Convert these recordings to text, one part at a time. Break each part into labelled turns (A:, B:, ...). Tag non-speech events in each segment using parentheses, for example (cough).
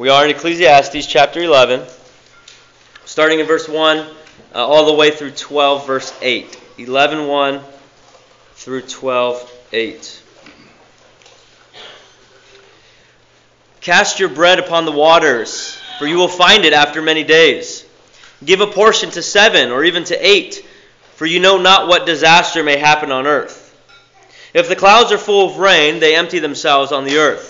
A: We are in Ecclesiastes chapter 11, starting in verse 1 uh, all the way through 12, verse 8. 11 1 through 12 8. Cast your bread upon the waters, for you will find it after many days. Give a portion to seven or even to eight, for you know not what disaster may happen on earth. If the clouds are full of rain, they empty themselves on the earth.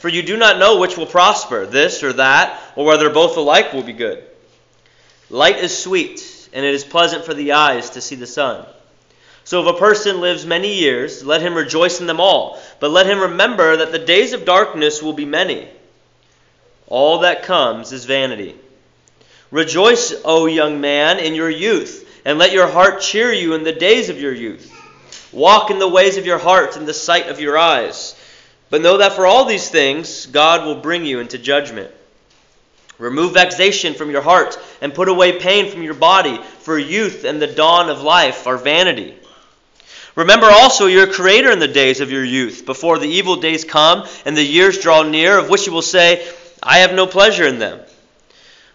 A: for you do not know which will prosper, this or that, or whether both alike will be good. Light is sweet, and it is pleasant for the eyes to see the sun. So if a person lives many years, let him rejoice in them all, but let him remember that the days of darkness will be many. All that comes is vanity. Rejoice, O young man, in your youth, and let your heart cheer you in the days of your youth. Walk in the ways of your heart in the sight of your eyes but know that for all these things, God will bring you into judgment. Remove vexation from your heart and put away pain from your body, for youth and the dawn of life are vanity. Remember also your Creator in the days of your youth, before the evil days come and the years draw near, of which you will say, I have no pleasure in them.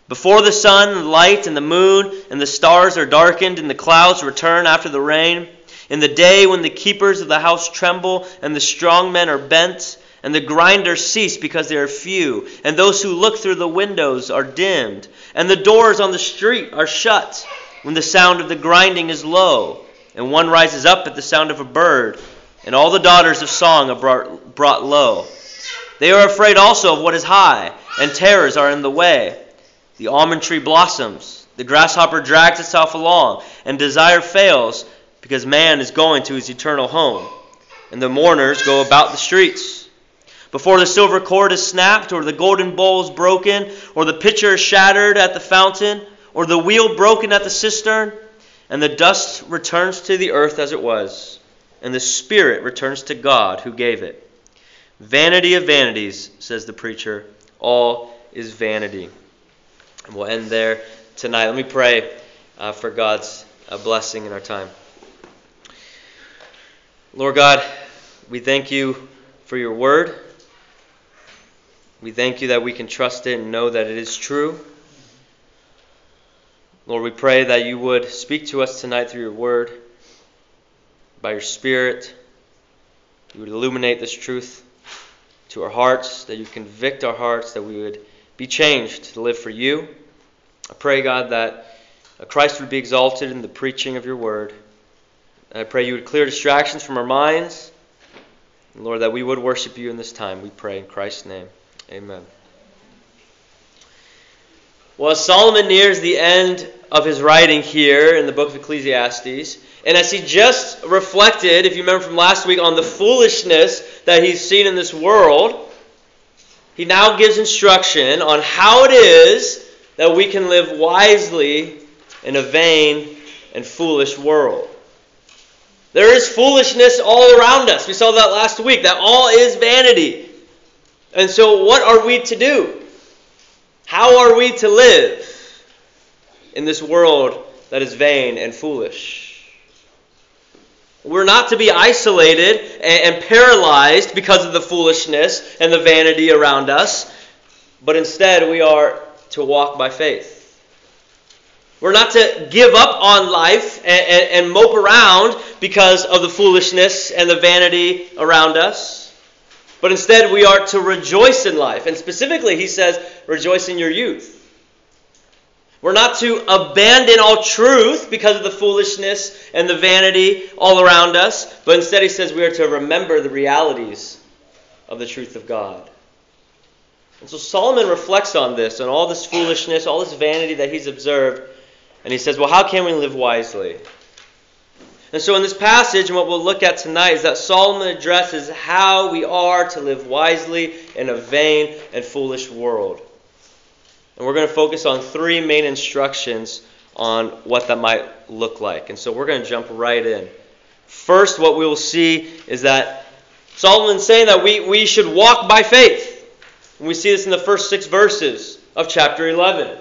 A: Before the sun, the light, and the moon, and the stars are darkened, and the clouds return after the rain, in the day when the keepers of the house tremble, and the strong men are bent, and the grinders cease because they are few, and those who look through the windows are dimmed, and the doors on the street are shut, when the sound of the grinding is low, and one rises up at the sound of a bird, and all the daughters of song are brought, brought low. They are afraid also of what is high, and terrors are in the way. The almond tree blossoms, the grasshopper drags itself along, and desire fails because man is going to his eternal home, and the mourners go about the streets. Before the silver cord is snapped, or the golden bowl is broken, or the pitcher is shattered at the fountain, or the wheel broken at the cistern, and the dust returns to the earth as it was, and the spirit returns to God who gave it. Vanity of vanities, says the preacher, all is vanity. And we'll end there tonight. Let me pray uh, for God's uh, blessing in our time. Lord God, we thank you for your word. We thank you that we can trust it and know that it is true. Lord, we pray that you would speak to us tonight through your word, by your Spirit. You would illuminate this truth to our hearts, that you convict our hearts, that we would be changed to live for you. I pray, God, that Christ would be exalted in the preaching of your word. And I pray you would clear distractions from our minds. And Lord, that we would worship you in this time. We pray in Christ's name. Amen. Well, as Solomon nears the end of his writing here in the book of Ecclesiastes, and as he just reflected, if you remember from last week, on the foolishness that he's seen in this world, he now gives instruction on how it is that we can live wisely in a vain and foolish world. There is foolishness all around us. We saw that last week. That all is vanity. And so, what are we to do? How are we to live in this world that is vain and foolish? We're not to be isolated and, paralyzed because of the foolishness and the vanity around us, but instead we are to walk by faith. We're not to give up on life and, and, and, mope around because of the foolishness and the vanity around us. But instead, we are to rejoice in life. And specifically, he says, rejoice in your youth. We're not to abandon all truth because of the foolishness and the vanity all around us, but instead, he says we are to remember the realities of the truth of God. And so Solomon reflects on this, on all this foolishness, all this vanity that he's observed, and he says, Well, how can we live wisely? And so, in this passage, and what we'll look at tonight, is that Solomon addresses how we are to live wisely in a vain and foolish world. And we're going to focus on three main instructions on what that might look like. And so we're going to jump right in. First, what we will see is that Solomon's saying that we, we should walk by faith. And we see this in the first six verses of chapter 11.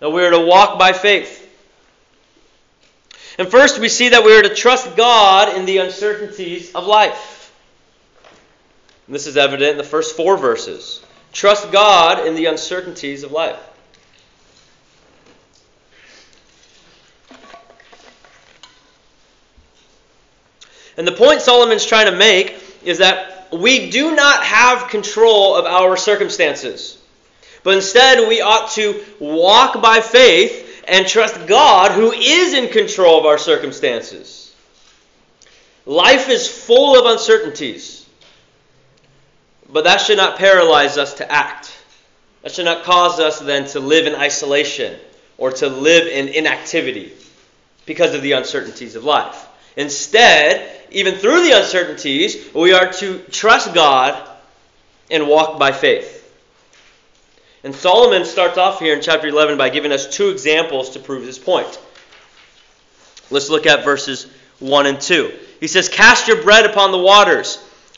A: That we are to walk by faith. And first, we see that we are to trust God in the uncertainties of life. And this is evident in the first four verses. Trust God in the uncertainties of life. And the point Solomon's trying to make is that we do not have control of our circumstances. But instead, we ought to walk by faith and trust God who is in control of our circumstances. Life is full of uncertainties. But that should not paralyze us to act. That should not cause us then to live in isolation or to live in inactivity because of the uncertainties of life. Instead, even through the uncertainties, we are to trust God and walk by faith. And Solomon starts off here in chapter 11 by giving us two examples to prove his point. Let's look at verses 1 and 2. He says, Cast your bread upon the waters,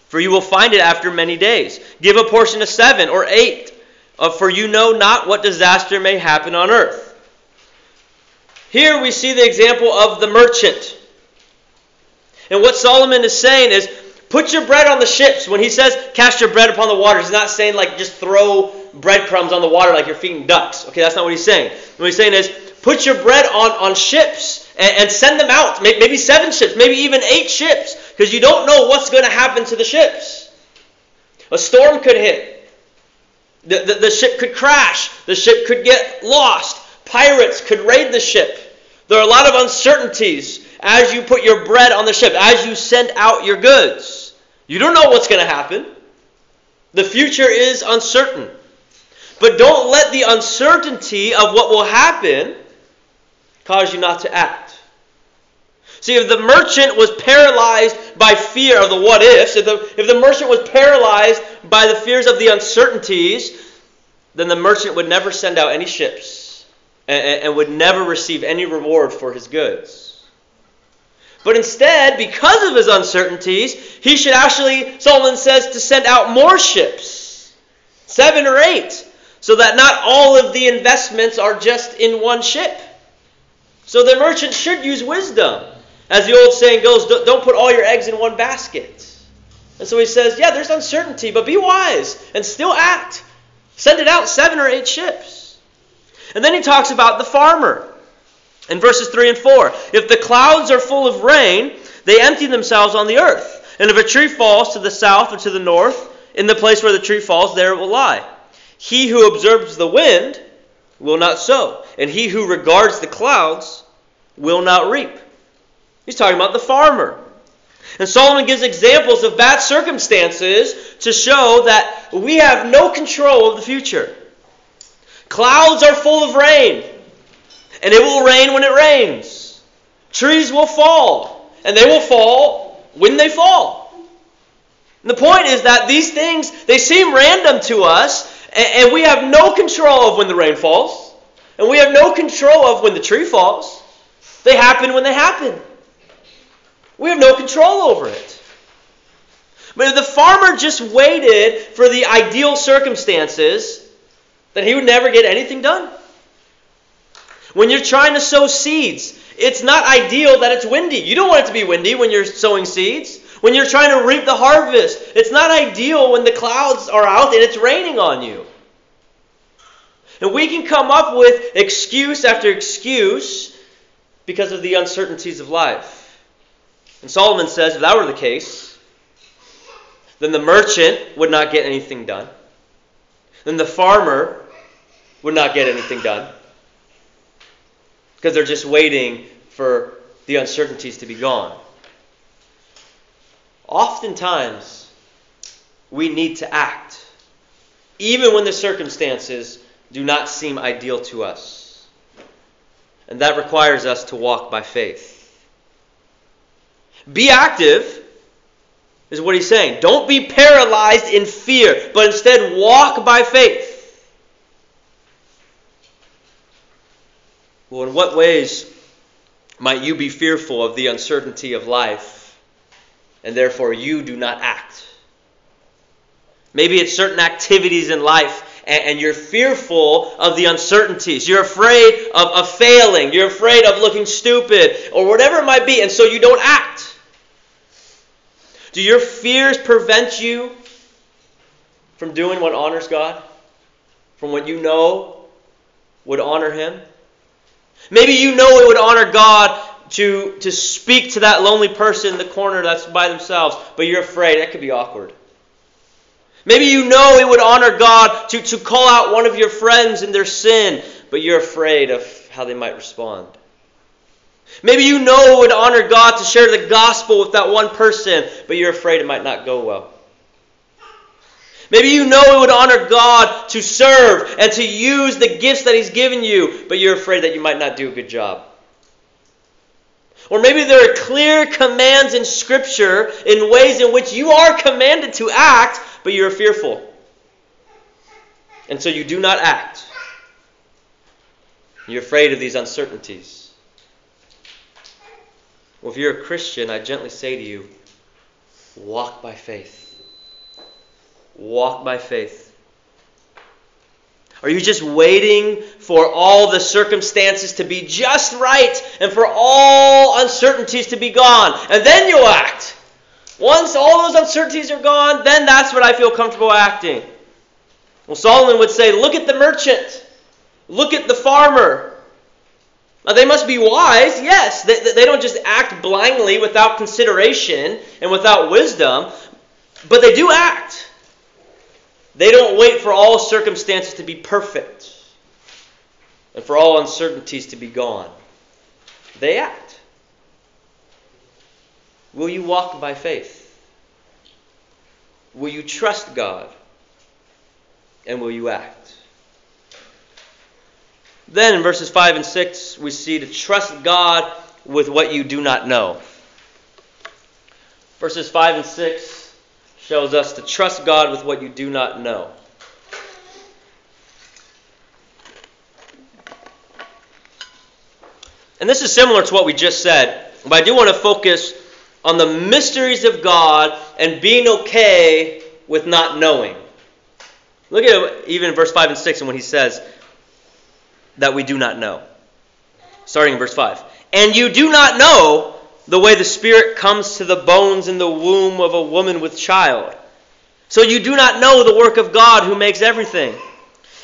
A: for you will find it after many days. Give a portion of seven or eight, uh, for you know not what disaster may happen on earth. Here we see the example of the merchant and what Solomon is saying is, put your bread on the ships. When he says cast your bread upon the waters, he's not saying like just throw breadcrumbs on the water like you're feeding ducks. Okay, that's not what he's saying. What he's saying is put your bread on, on ships and, and send them out. Maybe seven ships, maybe even eight ships, because you don't know what's going to happen to the ships. A storm could hit. The, the, the ship could crash. The ship could get lost. Pirates could raid the ship. There are a lot of uncertainties as you put your bread on the ship, as you send out your goods. You don't know what's going to happen. The future is uncertain. But don't let the uncertainty of what will happen cause you not to act. See, if the merchant was paralyzed by fear of the what ifs, if the, if the merchant was paralyzed by the fears of the uncertainties, then the merchant would never send out any ships and, and would never receive any reward for his goods. But instead, because of his uncertainties, he should actually, Solomon says, to send out more ships, seven or eight, so that not all of the investments are just in one ship. So the merchant should use wisdom. As the old saying goes, don't put all your eggs in one basket. And so he says, yeah, there's uncertainty, but be wise and still act. Send it out seven or eight ships. And then he talks about the farmer. In verses 3 and 4, if the clouds are full of rain, they empty themselves on the earth. And if a tree falls to the south or to the north, in the place where the tree falls, there it will lie. He who observes the wind will not sow, and he who regards the clouds will not reap. He's talking about the farmer. And Solomon gives examples of bad circumstances to show that we have no control of the future. Clouds are full of rain and it will rain when it rains. Trees will fall, and they will fall when they fall. And the point is that these things, they seem random to us, and, and we have no control of when the rain falls, and we have no control of when the tree falls. They happen when they happen. We have no control over it. But if the farmer just waited for the ideal circumstances, then he would never get anything done. When you're trying to sow seeds, it's not ideal that it's windy. You don't want it to be windy when you're sowing seeds. When you're trying to reap the harvest, it's not ideal when the clouds are out and it's raining on you. And we can come up with excuse after excuse because of the uncertainties of life. And Solomon says if that were the case, then the merchant would not get anything done. Then the farmer would not get anything done because they're just waiting for the uncertainties to be gone. Oftentimes, we need to act, even when the circumstances do not seem ideal to us. And that requires us to walk by faith. Be active, is what he's saying. Don't be paralyzed in fear, but instead walk by faith. Well, in what ways might you be fearful of the uncertainty of life and therefore you do not act? Maybe it's certain activities in life and, you're fearful of the uncertainties. You're afraid of, of failing. You're afraid of looking stupid or whatever it might be, and so you don't act. Do your fears prevent you from doing what honors God? From what you know would honor Him? Maybe you know it would honor God to, to speak to that lonely person in the corner that's by themselves, but you're afraid. That could be awkward. Maybe you know it would honor God to, to call out one of your friends in their sin, but you're afraid of how they might respond. Maybe you know it would honor God to share the gospel with that one person, but you're afraid it might not go well. Maybe you know it would honor God to serve and to use the gifts that He's given you, but you're afraid that you might not do a good job. Or maybe there are clear commands in Scripture in ways in which you are commanded to act, but you're fearful. And so you do not act. You're afraid of these uncertainties. Well, if you're a Christian, I gently say to you walk by faith. Walk by faith. Are you just waiting for all the circumstances to be just right and for all uncertainties to be gone? And then you'll act. Once all those uncertainties are gone, then that's when I feel comfortable acting. Well, Solomon would say, Look at the merchant. Look at the farmer. Now, they must be wise, yes. They, they don't just act blindly without consideration and without wisdom, but they do act. They don't wait for all circumstances to be perfect and for all uncertainties to be gone. They act. Will you walk by faith? Will you trust God? And will you act? Then in verses 5 and 6, we see to trust God with what you do not know. Verses 5 and 6 shows us to trust God with what you do not know. And this is similar to what we just said, but I do want to focus on the mysteries of God and being okay with not knowing. Look at even verse 5 and 6 and when he says that we do not know. Starting in verse 5. And you do not know the way the Spirit comes to the bones in the womb of a woman with child. So you do not know the work of God who makes everything.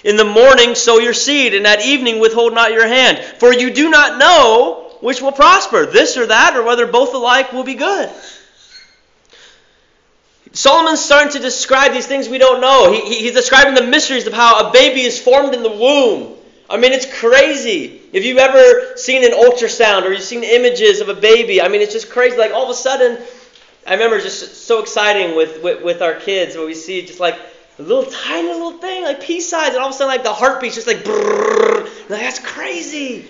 A: In the morning sow your seed, and at evening withhold not your hand. For you do not know which will prosper, this or that, or whether both alike will be good. Solomon's starting to describe these things we don't know. He, he, he's describing the mysteries of how a baby is formed in the womb. I mean, it's crazy. If you've ever seen an ultrasound or you've seen images of a baby, I mean, it's just crazy. Like all of a sudden, I remember just so exciting with, with, with our kids when we see just like a little tiny little thing, like pea size, and all of a sudden, like the heartbeat's just like, brrr, like that's crazy.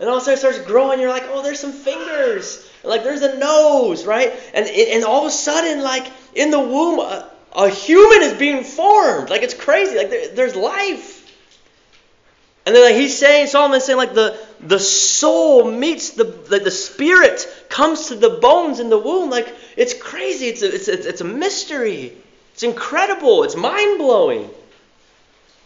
A: And all of a sudden it starts growing. You're like, oh, there's some fingers. like there's a nose, right? And and all of a sudden, like in the womb, a, a human is being formed. Like it's crazy. Like there, there's life. And then like he's saying, Solomon's saying, like the the soul meets the like the spirit comes to the bones in the womb. Like it's crazy. It's a, it's it's a mystery. It's incredible. It's mind blowing. And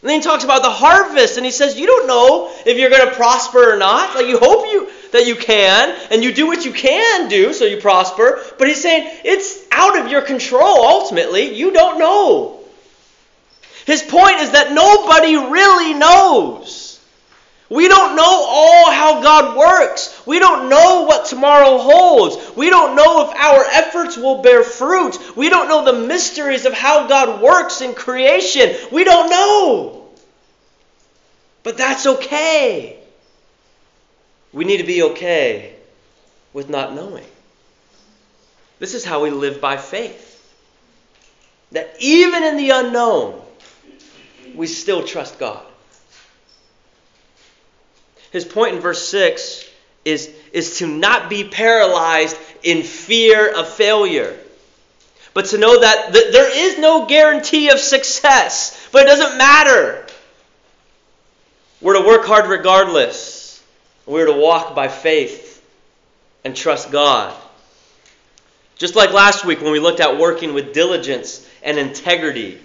A: then he talks about the harvest, and he says, You don't know if you're going to prosper or not. Like, you hope you that you can, and you do what you can do so you prosper. But he's saying it's out of your control ultimately. You don't know. His point is that nobody really knows. We don't know all how God works. We don't know what tomorrow holds. We don't know if our efforts will bear fruit. We don't know the mysteries of how God works in creation. We don't know. But that's okay. We need to be okay with not knowing. This is how we live by faith. That even in the unknown, we still trust God. His point in verse 6 is, is to not be paralyzed in fear of failure, but to know that th- there is no guarantee of success, but it doesn't matter. We're to work hard regardless. We're to walk by faith and trust God. Just like last week when we looked at working with diligence and integrity.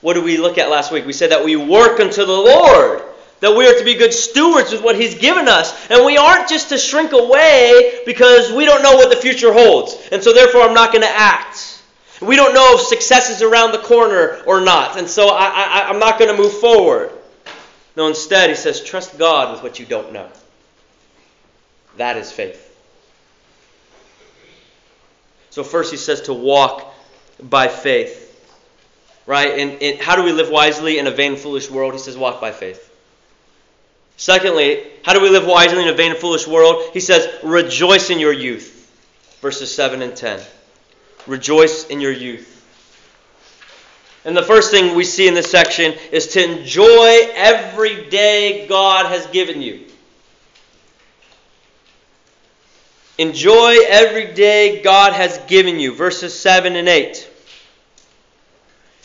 A: What did we look at last week? We said that we work unto the Lord, that we are to be good stewards with what He's given us. And we aren't just to shrink away because we don't know what the future holds. And so therefore I'm not going to act. We don't know if success is around the corner or not. And so I, I, I'm not going to move forward. No, instead, he says, trust God with what you don't know. That is faith. So, first, he says to walk by faith. Right? And, and how do we live wisely in a vain, foolish world? He says, walk by faith. Secondly, how do we live wisely in a vain and foolish world? He says, rejoice in your youth. Verses 7 and 10. Rejoice in your youth. And the first thing we see in this section is to enjoy every day God has given you. Enjoy every day God has given you. Verses 7 and 8.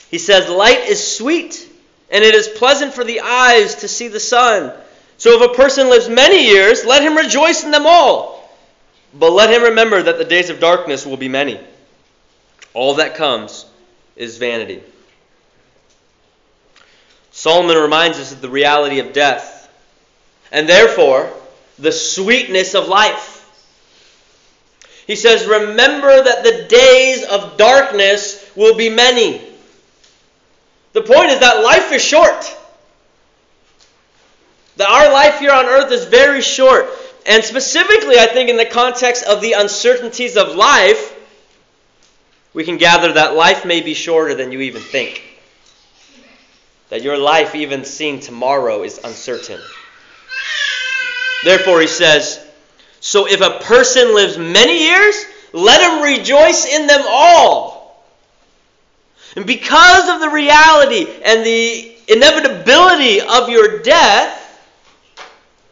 A: He says, Light is sweet, and it is pleasant for the eyes to see the sun. So if a person lives many years, let him rejoice in them all. But let him remember that the days of darkness will be many. All that comes is vanity. Solomon reminds us of the reality of death, and therefore the sweetness of life. He says, Remember that the days of darkness will be many. The point is that life is short. That our life here on earth is very short. And specifically, I think, in the context of the uncertainties of life, we can gather that life may be shorter than you even think that your life, even seen tomorrow, is uncertain. Therefore, he says, So if a person lives many years, let him rejoice in them all. And because of the reality and the inevitability of your death,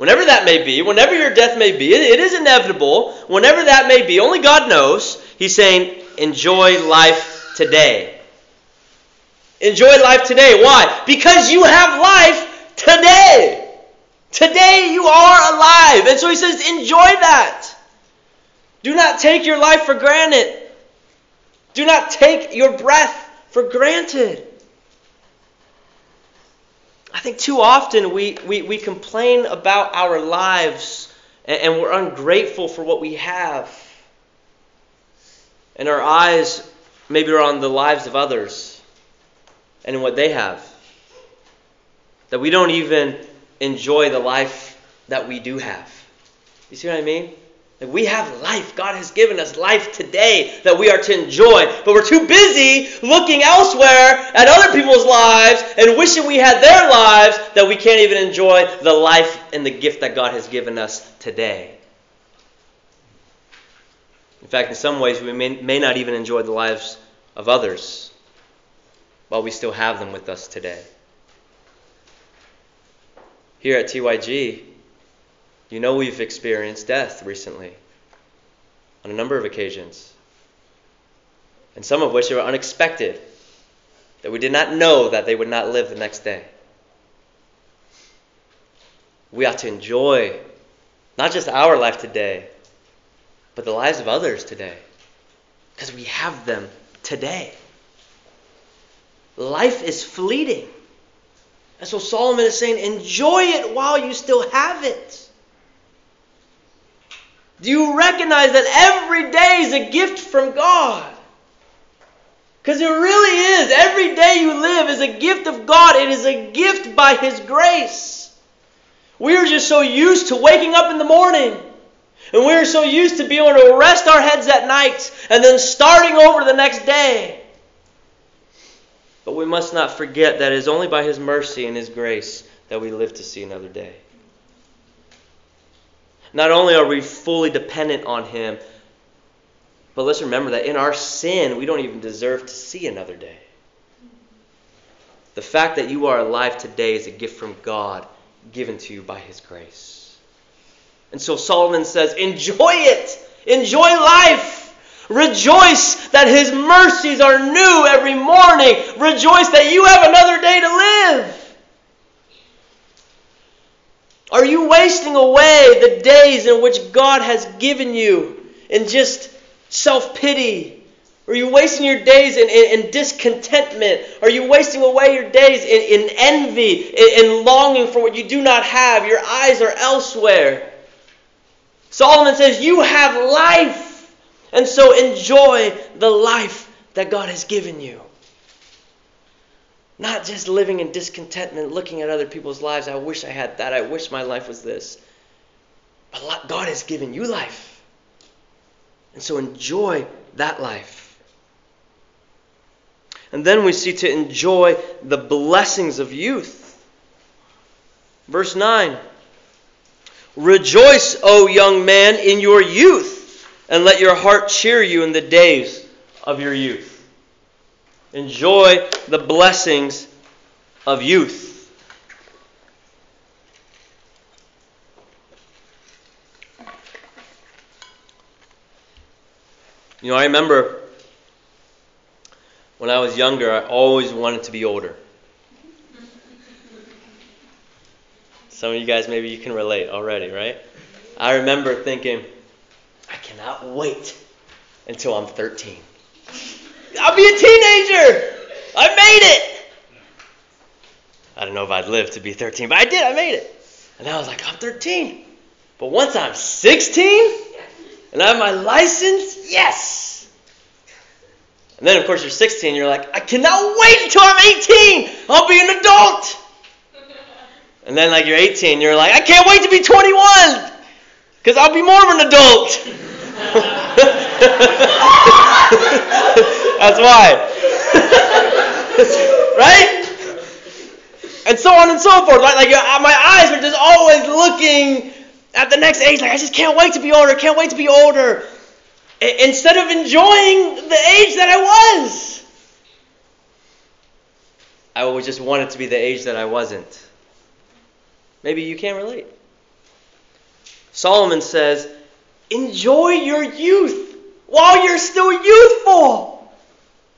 A: whenever that may be, whenever your death may be, it is inevitable, whenever that may be, only God knows, he's saying, enjoy life today. Enjoy life today. Why? Because you have life today. Today you are alive. And so he says, enjoy that. Do not take your life for granted. Do not take your breath for granted. I think too often we, we, we complain about our lives and, and we're ungrateful for what we have. And our eyes maybe are on the lives of others and what they have. That we don't even enjoy the life that we do have. You see what I mean? Like we have life. God has given us life today that we are to enjoy. But we're too busy looking elsewhere at other people's lives and wishing we had their lives that we can't even enjoy the life and the gift that God has given us today. In fact, in some ways, we may, may not even enjoy the lives of others while we still have them with us today. Here at TYG, you know we've experienced death recently on a number of occasions, and some of which were unexpected, that we did not know that they would not live the next day. We ought to enjoy not just our life today, but the lives of others today, because we have them today. Life is fleeting. And so Solomon is saying, enjoy it while you still have it. Do you recognize that every day is a gift from God? Because it really is. Every day you live is a gift of God, it is a gift by His grace. We are just so used to waking up in the morning. And we are so used to being able to rest our heads at night and then starting over the next day. But we must not forget that it is only by His mercy and His grace that we live to see another day. Not only are we fully dependent on Him, but let's remember that in our sin, we don't even deserve to see another day. The fact that you are alive today is a gift from God given to you by His grace. And so Solomon says, enjoy it. Enjoy life. Rejoice that His mercies are new every morning. Rejoice that you have another day to live. Are you wasting away the days in which God has given you in just self pity? Are you wasting your days in, in, in, discontentment? Are you wasting away your days in, in envy, in, in longing for what you do not have? Your eyes are elsewhere. Solomon says, You have life, and so enjoy the life that God has given you. Not just living in discontentment, looking at other people's lives. I wish I had that. I wish my life was this. But God has given you life. And so enjoy that life. And then we see to enjoy the blessings of youth. Verse 9 Rejoice, O young man, in your youth, and let your heart cheer you in the days of your youth. Enjoy the blessings of youth. You know, I remember when I was younger, I always wanted to be older. Some of you guys, maybe you can relate already, right? I remember thinking, I cannot wait until I'm 13. I'll be a teenager. I made it. I don't know if I'd live to be 13, but I did. I made it. And I was like, I'm 13. But once I'm 16 and I have my license, yes. And then, of course, you're 16. You're like, I cannot wait until I'm 18. I'll be an adult. And then, like, you're 18. You're like, I can't wait to be 21 because I'll be more of an adult. (laughs) That's why. (laughs) right? And so on and so forth. Like uh, my eyes are just always looking at the next age. Like I just can't wait to be older. Can't wait to be older. Instead of enjoying the age that I was. I always just wanted to be the age that I wasn't. Maybe you can't relate. Solomon says, enjoy your youth while you're still youthful.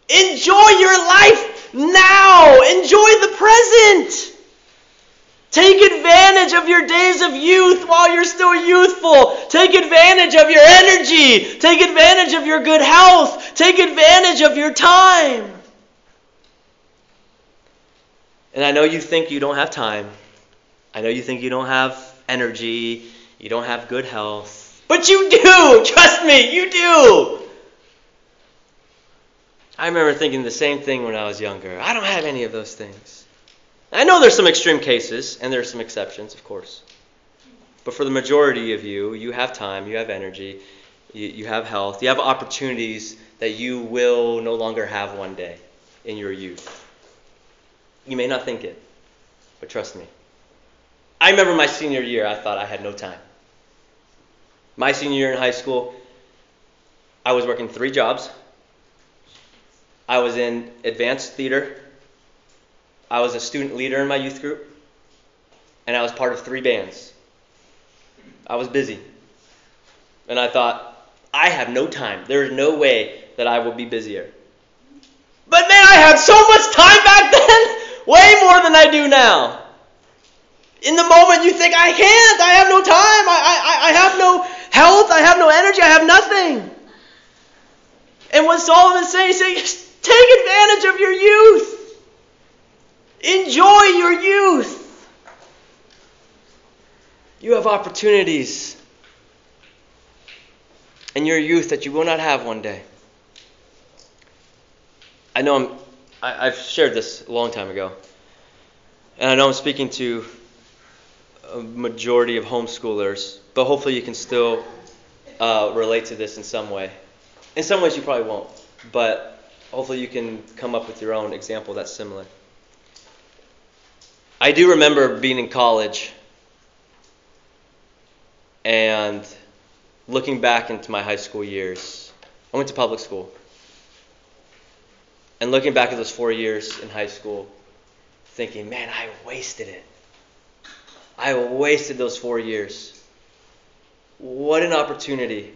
A: Enjoy your life now. Enjoy the present. Take advantage of your days of youth while you're still youthful. Take advantage of your energy. Take advantage of your good health. Take advantage of your time. And I know you think you don't have time. I know you think you don't have energy. You don't have good health. But you do! (laughs) Trust me, you do! I remember thinking the same thing when I was younger. I don't have any of those things. I know there's some extreme cases, and there are some exceptions, of course. But for the majority of you, you have time, you have energy, you, you have health, you have opportunities that you will no longer have one day in your youth. You may not think it, but trust me. I remember my senior year, I thought I had no time. My senior year in high school, I was working three jobs. I was in advanced theater. I was a student leader in my youth group. And I was part of three bands. I was busy. And I thought, I have no time. There is no way that I will be busier. But man, I had so much time back (laughs) then! Way more than I do now. In the moment, you think, I can't. I have no time. I, I, I have no health. I have no energy. I have nothing. And what Solomon's saying, he's saying, take advantage of your youth. Enjoy your youth. You have opportunities in your youth that you will not have one day. I know I'm, I, I've shared this a long time ago. And I know I'm speaking to a majority of homeschoolers, but hopefully you can still uh, relate to this in some way. In some ways, you probably won't, but hopefully you can come up with your own example that's similar. I do remember being in college and looking back into my high school years. I went to public school. And looking back at those four years in high school, thinking, man, I wasted it. I wasted those four years. What an opportunity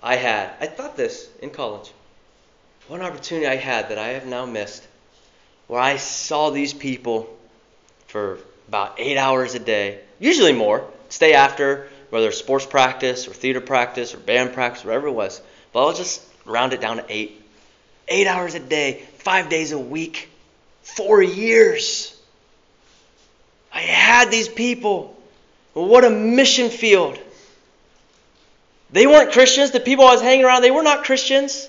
A: I had. I thought this in college. An opportunity I had that I have now missed, where I saw these people for about eight hours a day, usually more. Stay after, whether it's sports practice or theater practice or band practice, whatever it was. But I'll just round it down to eight. Eight hours a day, five days a week, four years. I had these people. What a mission field. They weren't Christians. The people I was hanging around, they were not Christians.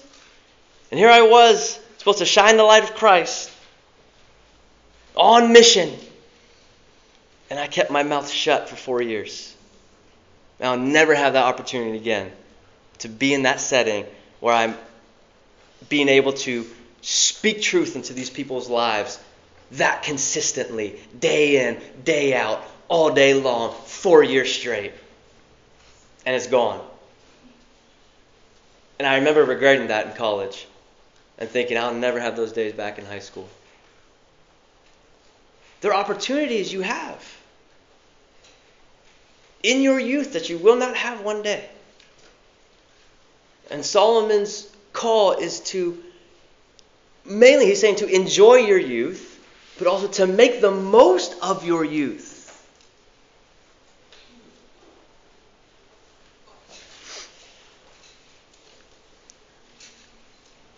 A: And here I was, supposed to shine the light of Christ on mission. And I kept my mouth shut for four years. And I'll never have that opportunity again to be in that setting where I'm being able to speak truth into these people's lives that consistently, day in, day out, all day long, four years straight. And it's gone. And I remember regretting that in college and thinking I'll never have those days back in high school. There are opportunities you have in your youth that you will not have one day. And Solomon's call is to mainly, he's saying to enjoy your youth, but also to make the most of your youth.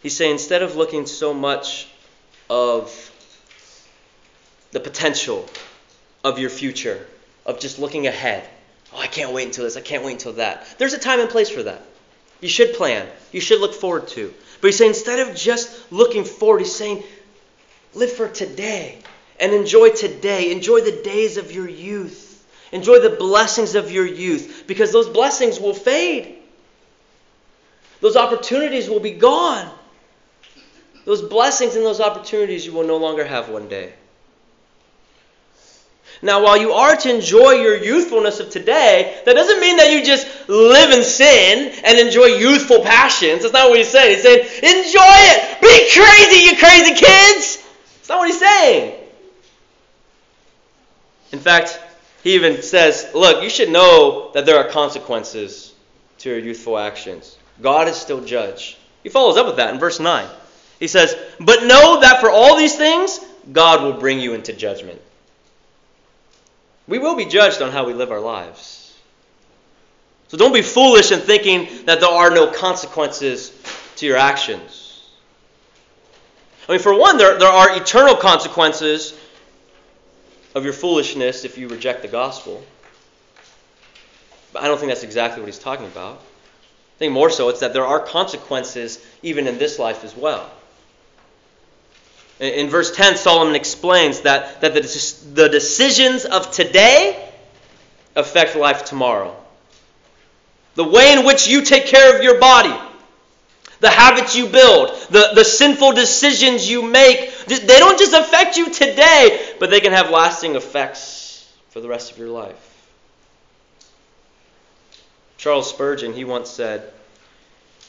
A: He's saying instead of looking so much of the potential of your future, of just looking ahead. Oh, I can't wait until this, I can't wait until that. There's a time and place for that. You should plan, you should look forward to. But he's saying instead of just looking forward, he's saying live for today and enjoy today. Enjoy the days of your youth. Enjoy the blessings of your youth because those blessings will fade. Those opportunities will be gone. Those blessings and those opportunities you will no longer have one day. Now, while you are to enjoy your youthfulness of today, that doesn't mean that you just live in sin and enjoy youthful passions. That's not what he's saying. He's saying, enjoy it. Be crazy, you crazy kids. That's not what he's saying. In fact, he even says, look, you should know that there are consequences to your youthful actions. God is still judge. He follows up with that in verse 9. He says, But know that for all these things, God will bring you into judgment. We will be judged on how we live our lives. So don't be foolish in thinking that there are no consequences to your actions. I mean, for one, there, there are eternal consequences of your foolishness if you reject the gospel. But I don't think that's exactly what he's talking about. I think more so it's that there are consequences even in this life as well. In verse 10, Solomon explains that, that the, the decisions of today affect life tomorrow. The way in which you take care of your body, the habits you build, the, the sinful decisions you make, they don't just affect you today, but they can have lasting effects for the rest of your life. Charles Spurgeon, he once said,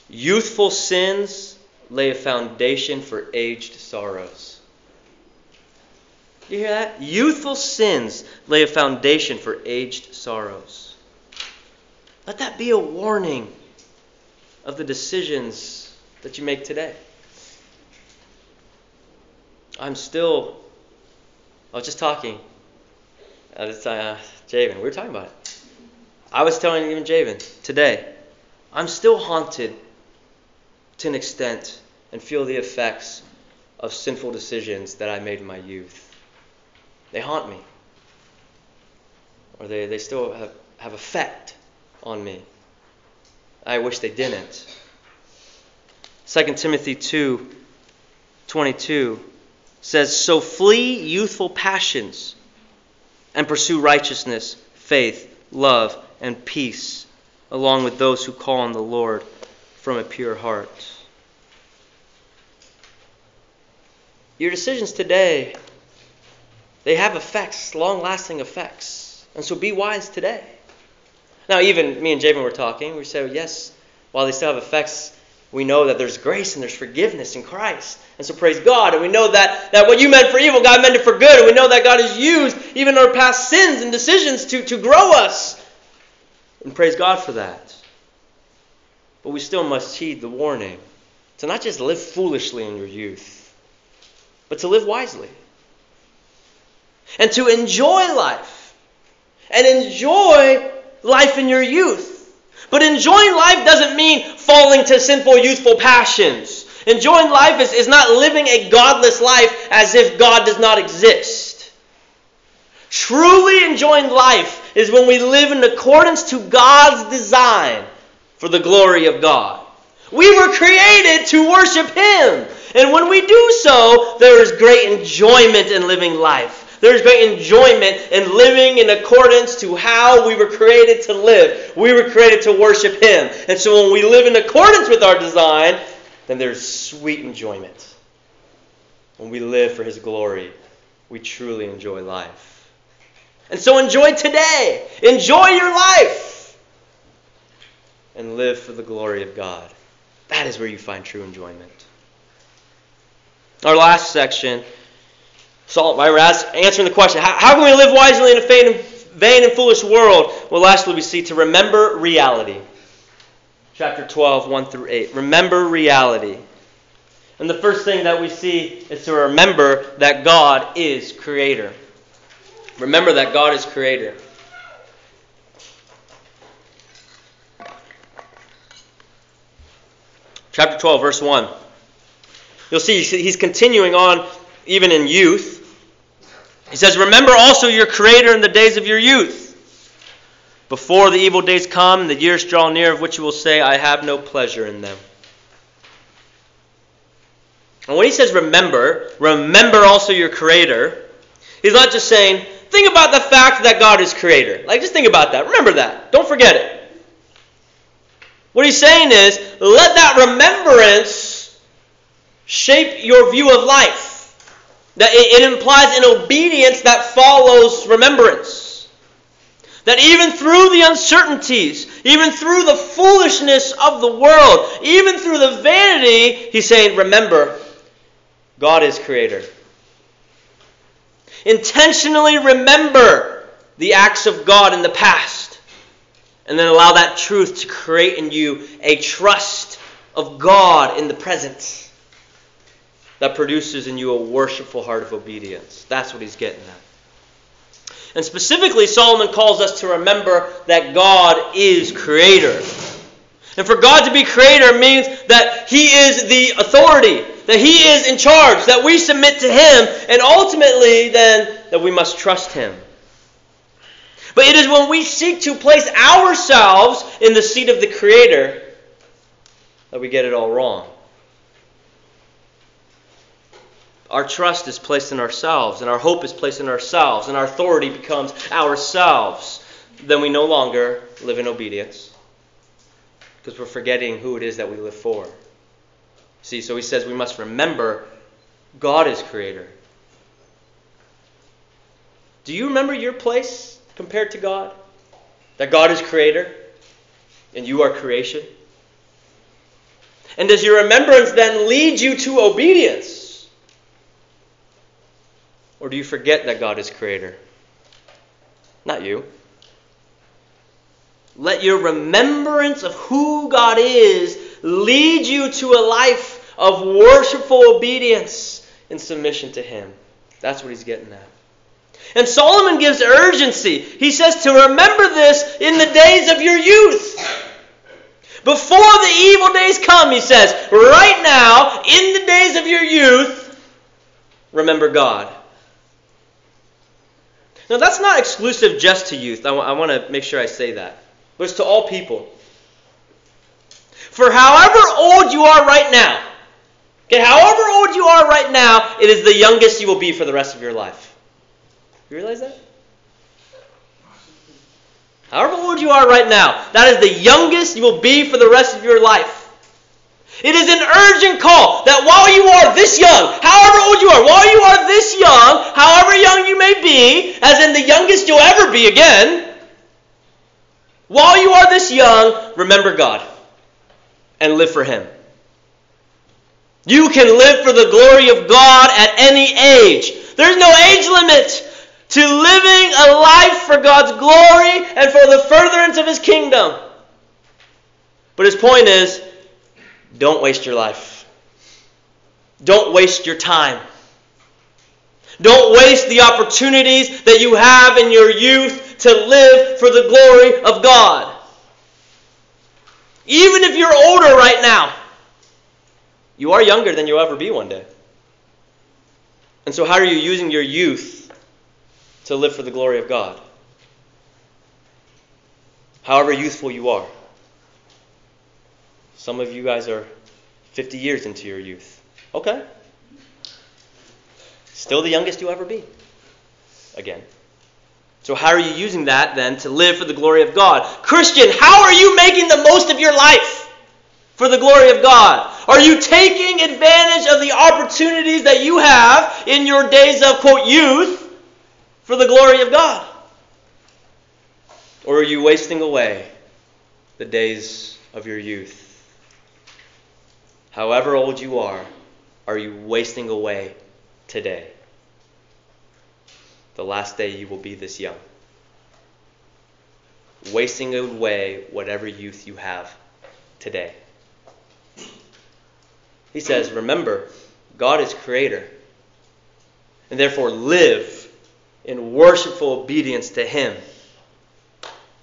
A: Youthful sins lay a foundation for aged sorrows. You hear that? Youthful sins lay a foundation for aged sorrows. Let that be a warning of the decisions that you make today. I'm still, I was just talking. Uh, uh, Javen, we were talking about it. I was telling even Javen today, I'm still haunted to an extent and feel the effects of sinful decisions that I made in my youth. They haunt me. Or they, they still have, have effect on me. I wish they didn't. 2 Timothy 2 22 says, So flee youthful passions and pursue righteousness, faith, love, and peace, along with those who call on the Lord from a pure heart. Your decisions today, they have effects, long lasting effects. And so be wise today. Now, even me and Javen were talking. We said, yes, while they still have effects, we know that there's grace and there's forgiveness in Christ. And so praise God. And we know that, that what you meant for evil, God meant it for good. And we know that God has used even our past sins and decisions to, to grow us. And praise God for that. But we still must heed the warning to not just live foolishly in your youth, but to live wisely. and to enjoy life. And enjoy life in your youth. But enjoying life doesn't mean falling to sinful youthful passions. Enjoying life is, is not living a godless life as if God does not exist. Truly enjoying life is when we live in accordance to God's design for the glory of God. We were created to worship Him. And when we do so, there is great enjoyment in living life. There's great enjoyment in living in accordance to how we were created to live. We were created to worship Him. And so when we live in accordance with our design, then there's sweet enjoyment. When we live for His glory, we truly enjoy life. And so enjoy today. Enjoy your life. And live for the glory of God. That is where you find true enjoyment. Our last section, Saul, we're answering the question how, how can we live wisely in a vain, vain and foolish world? Well, lastly, we see to remember reality. Chapter 12, 1 through 8. Remember reality. And the first thing that we see is to remember that God is creator. Remember that God is creator. Chapter 12, verse 1. You'll see he's continuing on even in youth. He says, Remember also your Creator in the days of your youth. Before the evil days come the years draw near, of which you will say, I have no pleasure in them. And when he says remember, remember also your Creator, he's not just saying, think about the fact that God is Creator. Like, just think about that. Remember that. Don't forget it. What he's saying is, let that remembrance shape your view of life. That it, implies an obedience that follows remembrance. That even through the uncertainties, even through the foolishness of the world, even through the vanity, he's saying, remember, God is creator. Intentionally remember the acts of God in the past and then allow that truth to create in you a trust of God in the present that produces in you a worshipful heart of obedience. That's what he's getting at. And specifically, Solomon calls us to remember that God is creator. And for God to be creator means that he is the authority, that he is in charge, that we submit to him, and ultimately, then, that we must trust him. But it is when we seek to place ourselves in the seat of the Creator that we get it all wrong. Our trust is placed in ourselves, and our hope is placed in ourselves, and our authority becomes ourselves. Then we no longer live in obedience because we're forgetting who it is that we live for. See, so he says we must remember God is creator. Do you remember your place compared to God? That God is creator and you are creation? And does your remembrance then lead you to obedience? Or do you forget that God is creator? Not you. Let your remembrance of who God is lead you to a life of worshipful obedience and submission to Him. That's what he's getting at. And Solomon gives urgency. He says to remember this in the days of your youth. Before the evil days come, he says, right now, in the days of your youth, remember God. Now, that's not exclusive just to youth. I, w- I want to make sure I say that. But it's to all people. For however old you are right now, okay, however old you are right now, it is the youngest you will be for the rest of your life. You realize that? However old you are right now, that is the youngest you will be for the rest of your life. It is an urgent call that while you are this young, however old you are, while you are this young, however young you may be, as in the youngest you'll ever be again, while you are this young, remember God and live for Him. You can live for the glory of God at any age. There's no age limit to living a life for God's glory and for the furtherance of His kingdom. But his point is don't waste your life, don't waste your time. Don't waste the opportunities that you have in your youth to live for the glory of God. Even if you're older right now, you are younger than you'll ever be one day. And so, how are you using your youth to live for the glory of God? However youthful you are. Some of you guys are 50 years into your youth. Okay. Still the youngest you'll ever be. Again. So, how are you using that then to live for the glory of God? Christian, how are you making the most of your life for the glory of God? Are you taking advantage of the opportunities that you have in your days of, quote, youth for the glory of God? Or are you wasting away the days of your youth? However old you are, are you wasting away today? The last day you will be this young. Wasting away whatever youth you have today. He says, Remember, God is creator. And therefore live in worshipful obedience to Him,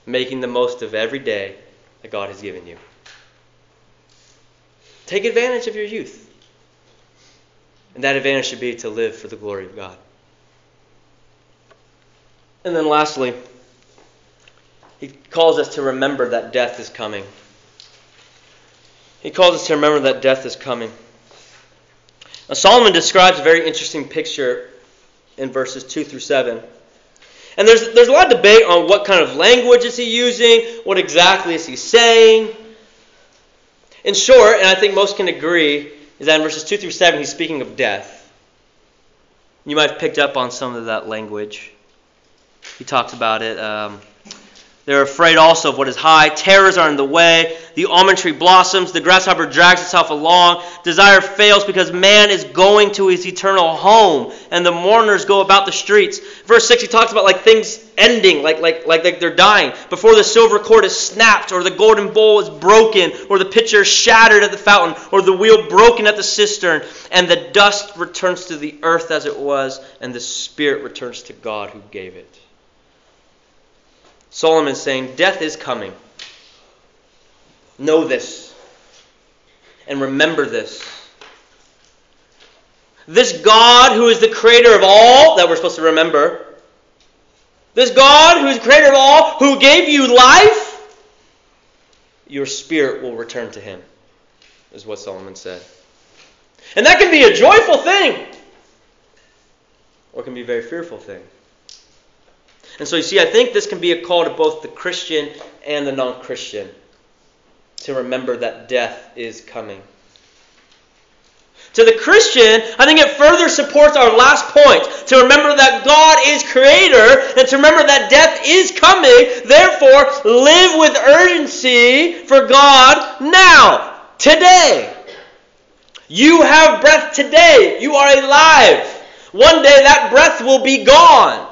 A: making the most of every day that God has given you. Take advantage of your youth. And that advantage should be to live for the glory of God. And then lastly, he calls us to remember that death is coming. He calls us to remember that death is coming. Now, Solomon describes a very interesting picture in verses 2 through 7. And there's, there's a lot of debate on what kind of language is he using, what exactly is he saying. In short, and I think most can agree, is that in verses 2 through 7 he's speaking of death. You might have picked up on some of that language. He talks about it. Um, they're afraid also of what is high. Terrors are in the way. The almond tree blossoms. The grasshopper drags itself along. Desire fails because man is going to his eternal home, and the mourners go about the streets. Verse 6, he talks about like things ending, like, like, like, like they're dying. Before the silver cord is snapped, or the golden bowl is broken, or the pitcher shattered at the fountain, or the wheel broken at the cistern, and the dust returns to the earth as it was, and the spirit returns to God who gave it. Solomon is saying, Death is coming. Know this. And remember this. This God who is the creator of all that we're supposed to remember, this God who is the creator of all, who gave you life, your spirit will return to him, is what Solomon said. And that can be a joyful thing, or it can be a very fearful thing. And so you see, I think this can be a call to both the Christian and the non Christian to remember that death is coming. To the Christian, I think it further supports our last point to remember that God is creator and to remember that death is coming. Therefore, live with urgency for God now, today. You have breath today. You are alive. One day that breath will be gone.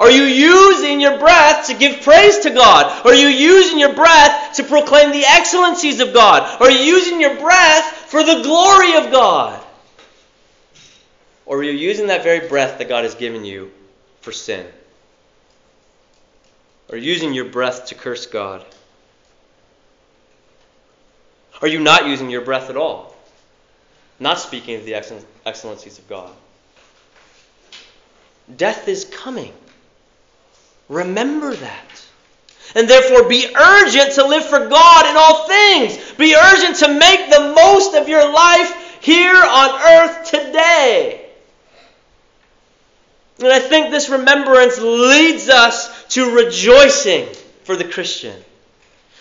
A: Are you using your breath to give praise to God? Are you using your breath to proclaim the excellencies of God? Are you using your breath for the glory of God? Or are you using that very breath that God has given you for sin? Or using your breath to curse God? Are you not using your breath at all? Not speaking of the excellencies of God? Death is coming. Remember that. And therefore be urgent to live for God in all things. Be urgent to make the most of your life here on earth today. And I think this remembrance leads us to rejoicing for the Christian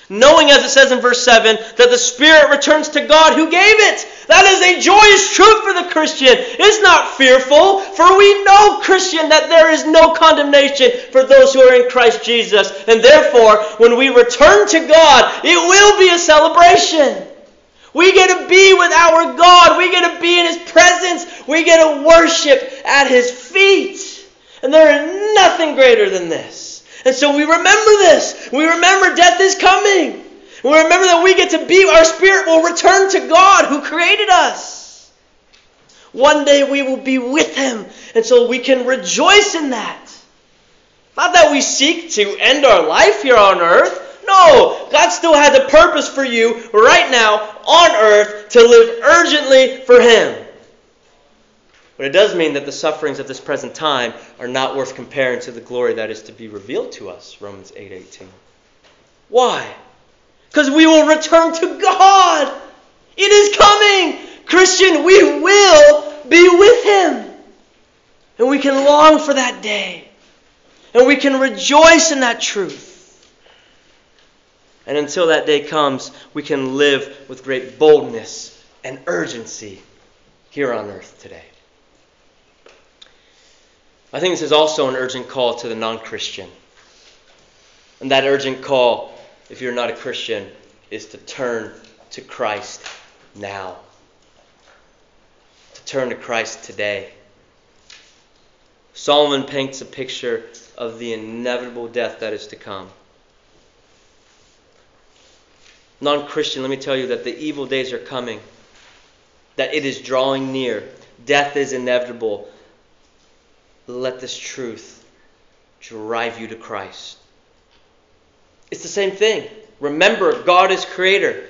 A: knowing, as it says in verse 7, that the Spirit returns to God who gave it. That is a joyous truth for the Christian. It's not fearful, for we know, Christian, that there is no condemnation for those who are in Christ Jesus. And therefore, when we return to God, it will be a celebration. We get to be with our God. We get to be in His presence. We get to worship at His feet. And there is nothing greater than this. And so we remember this. We remember death is coming. We remember that we get to be, our spirit will return to God who created us. One day we will be with him. And so we can rejoice in that. Not that we seek to end our life here on earth. No, God still has a purpose for you right now on earth to live urgently for him. But it does mean that the sufferings of this present time are not worth comparing to the glory that is to be revealed to us, Romans 8:18. Why? Because we will return to God. It is coming. Christian, we will be with him. And we can long for that day. And we can rejoice in that truth. And until that day comes, we can live with great boldness and urgency here on earth today. I think this is also an urgent call to the non Christian. And that urgent call, if you're not a Christian, is to turn to Christ now. To turn to Christ today. Solomon paints a picture of the inevitable death that is to come. Non Christian, let me tell you that the evil days are coming, that it is drawing near. Death is inevitable let this truth drive you to Christ. It's the same thing. Remember, God is creator.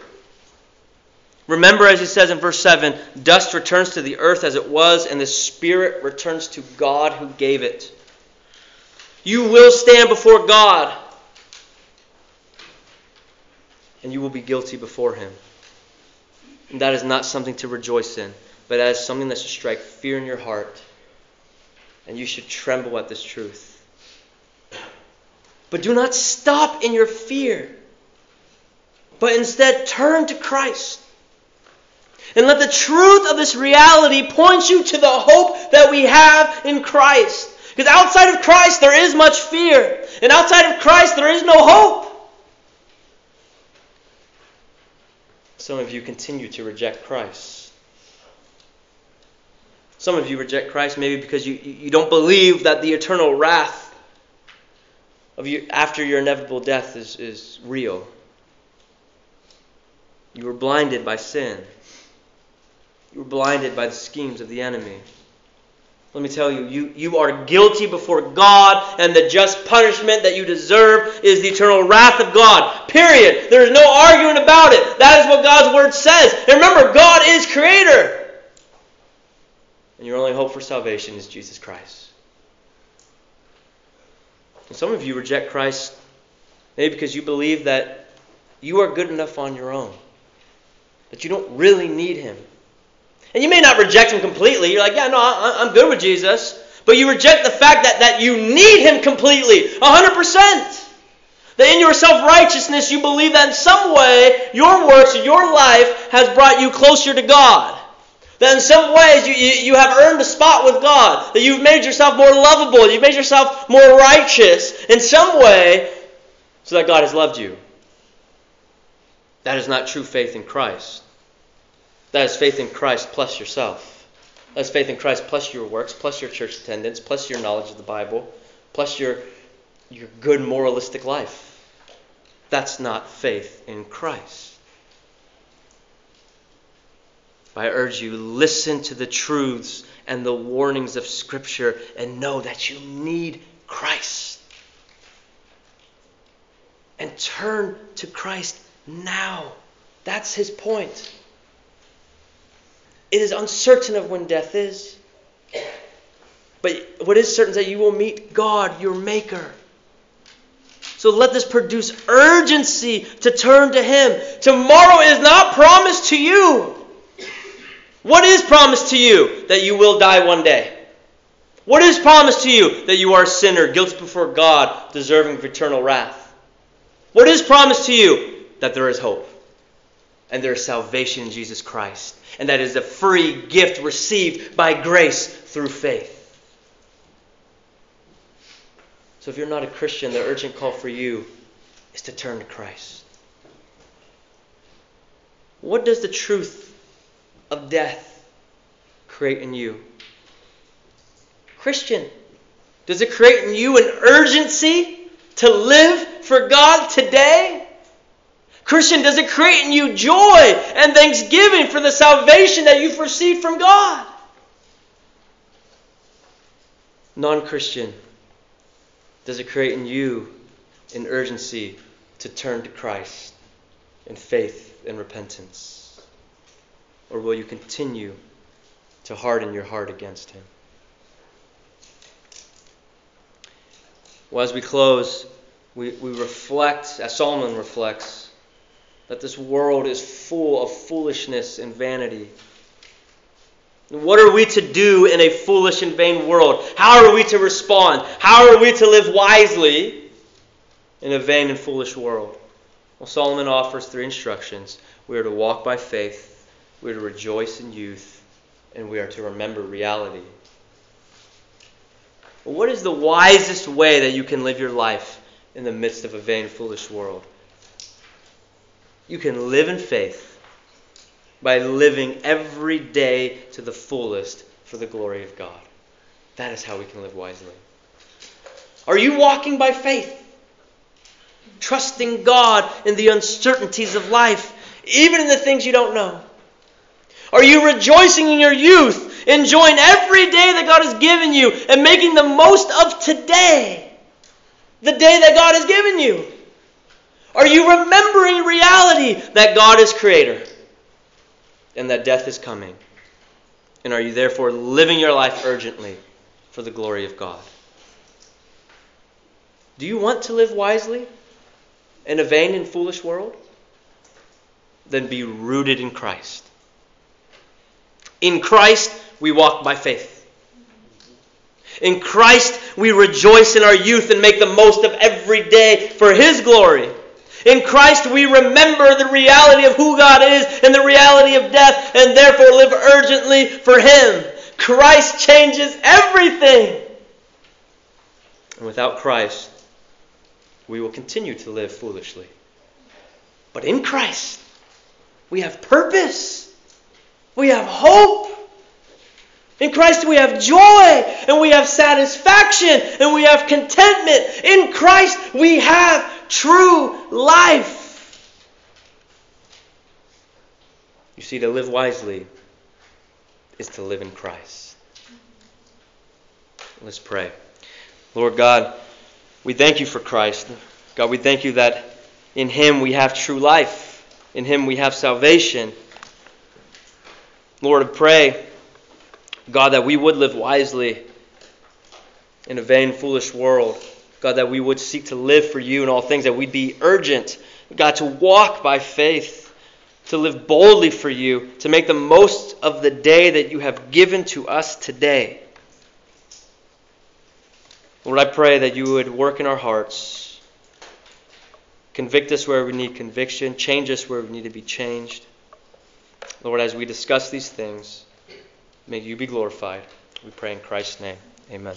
A: Remember, as he says in verse 7 dust returns to the earth as it was, and the spirit returns to God who gave it. You will stand before God, and you will be guilty before him. And that is not something to rejoice in, but that is something that should strike fear in your heart and you should tremble at this truth. But do not stop in your fear, but instead turn to Christ. And let the truth of this reality point you to the hope that we have in Christ. Because outside of Christ, there is much fear. And outside of Christ, there is no hope. Some of you continue to reject Christ. Some of you reject Christ maybe because you, you don't believe that the eternal wrath of you after your inevitable death is, is real. You were blinded by sin. You were blinded by the schemes of the enemy. Let me tell you, you, you are guilty before God, and the just punishment that you deserve is the eternal wrath of God. Period. There is no arguing about it. That is what God's Word says. And remember, God is Creator and your only hope for salvation is Jesus Christ. And some of you reject Christ maybe because you believe that you are good enough on your own, that you don't really need Him. And you may not reject Him completely. You're like, yeah, no, I'm good with Jesus. But you reject the fact that, that you need Him completely, 100%. That in your self righteousness, you believe that in some way your works, your life has brought you closer to God. That in some ways you, you, you have earned a spot with God. That you've made yourself more lovable. You've made yourself more righteous in some way so that God has loved you. That is not true faith in Christ. That is faith in Christ plus yourself. That is faith in Christ plus your works, plus your church attendance, plus your knowledge of the Bible, plus your, your good moralistic life. That's not faith in Christ. I urge you, listen to the truths and the warnings of Scripture and know that you need Christ. And turn to Christ now. That's his point. It is uncertain of when death is. But what is certain is that you will meet God, your Maker. So let this produce urgency to turn to Him. Tomorrow is not promised to you. What is promised to you? That you will die one day. What is promised to you? That you are a sinner, guilty before God, deserving of eternal wrath. What is promised to you? That there is hope. And there is salvation in Jesus Christ. And that is a free gift received by grace through faith. So if you're not a Christian, the urgent call for you is to turn to Christ. What does the truth of death create in you? Christian, does it create in you an urgency to live for God today? Christian, does it create in you joy and thanksgiving for the salvation that you've received from God? Non Christian, does it create in you an urgency to turn to Christ in faith and repentance? Or will you continue to harden your heart against Him? Well, as we close, we, we reflect, as Solomon reflects, that this world is full of foolishness and vanity. What are we to do in a foolish and vain world? How are we to respond? How are we to live wisely in a vain and foolish world? Well, Solomon offers three instructions. We are to walk by faith, we are to rejoice in youth, and we are to remember reality. What is the wisest way that you can live your life in the midst of a vain, foolish world? You can live in faith by living every day to the fullest for the glory of God. That is how we can live wisely. Are you walking by faith? Trusting God in the uncertainties of life, even in the things you don't know? Are you rejoicing in your youth, enjoying every day that God has given you, and making the most of today, the day that God has given you? Are you remembering reality that God is creator? and that death is coming? And are you therefore living your life urgently for the glory of God? Do you want to live wisely in a vain and foolish world? Then be rooted in Christ. In Christ, we walk by faith. In Christ, we rejoice in our youth and make the most of every day for His glory. In Christ, we remember the reality of who God is and the reality of death, and therefore live urgently for Him. Christ changes everything. And without Christ, we will continue to live foolishly. But in Christ, we have purpose, we have hope. In Christ, we have joy and we have satisfaction and we have contentment. In Christ, we have true life. You see, to live wisely is to live in Christ. Let's pray. Lord God, we thank you for Christ. God, we thank you that in Him we have true life, in Him we have salvation. Lord, I pray, God, that we would live wisely in a vain, foolish world. God, that we would seek to live for you in all things, that we'd be urgent, God, to walk by faith, to live boldly for you, to make the most of the day that you have given to us today. Lord, I pray that you would work in our hearts, convict us where we need conviction, change us where we need to be changed. Lord, as we discuss these things, may you be glorified. We pray in Christ's name. Amen.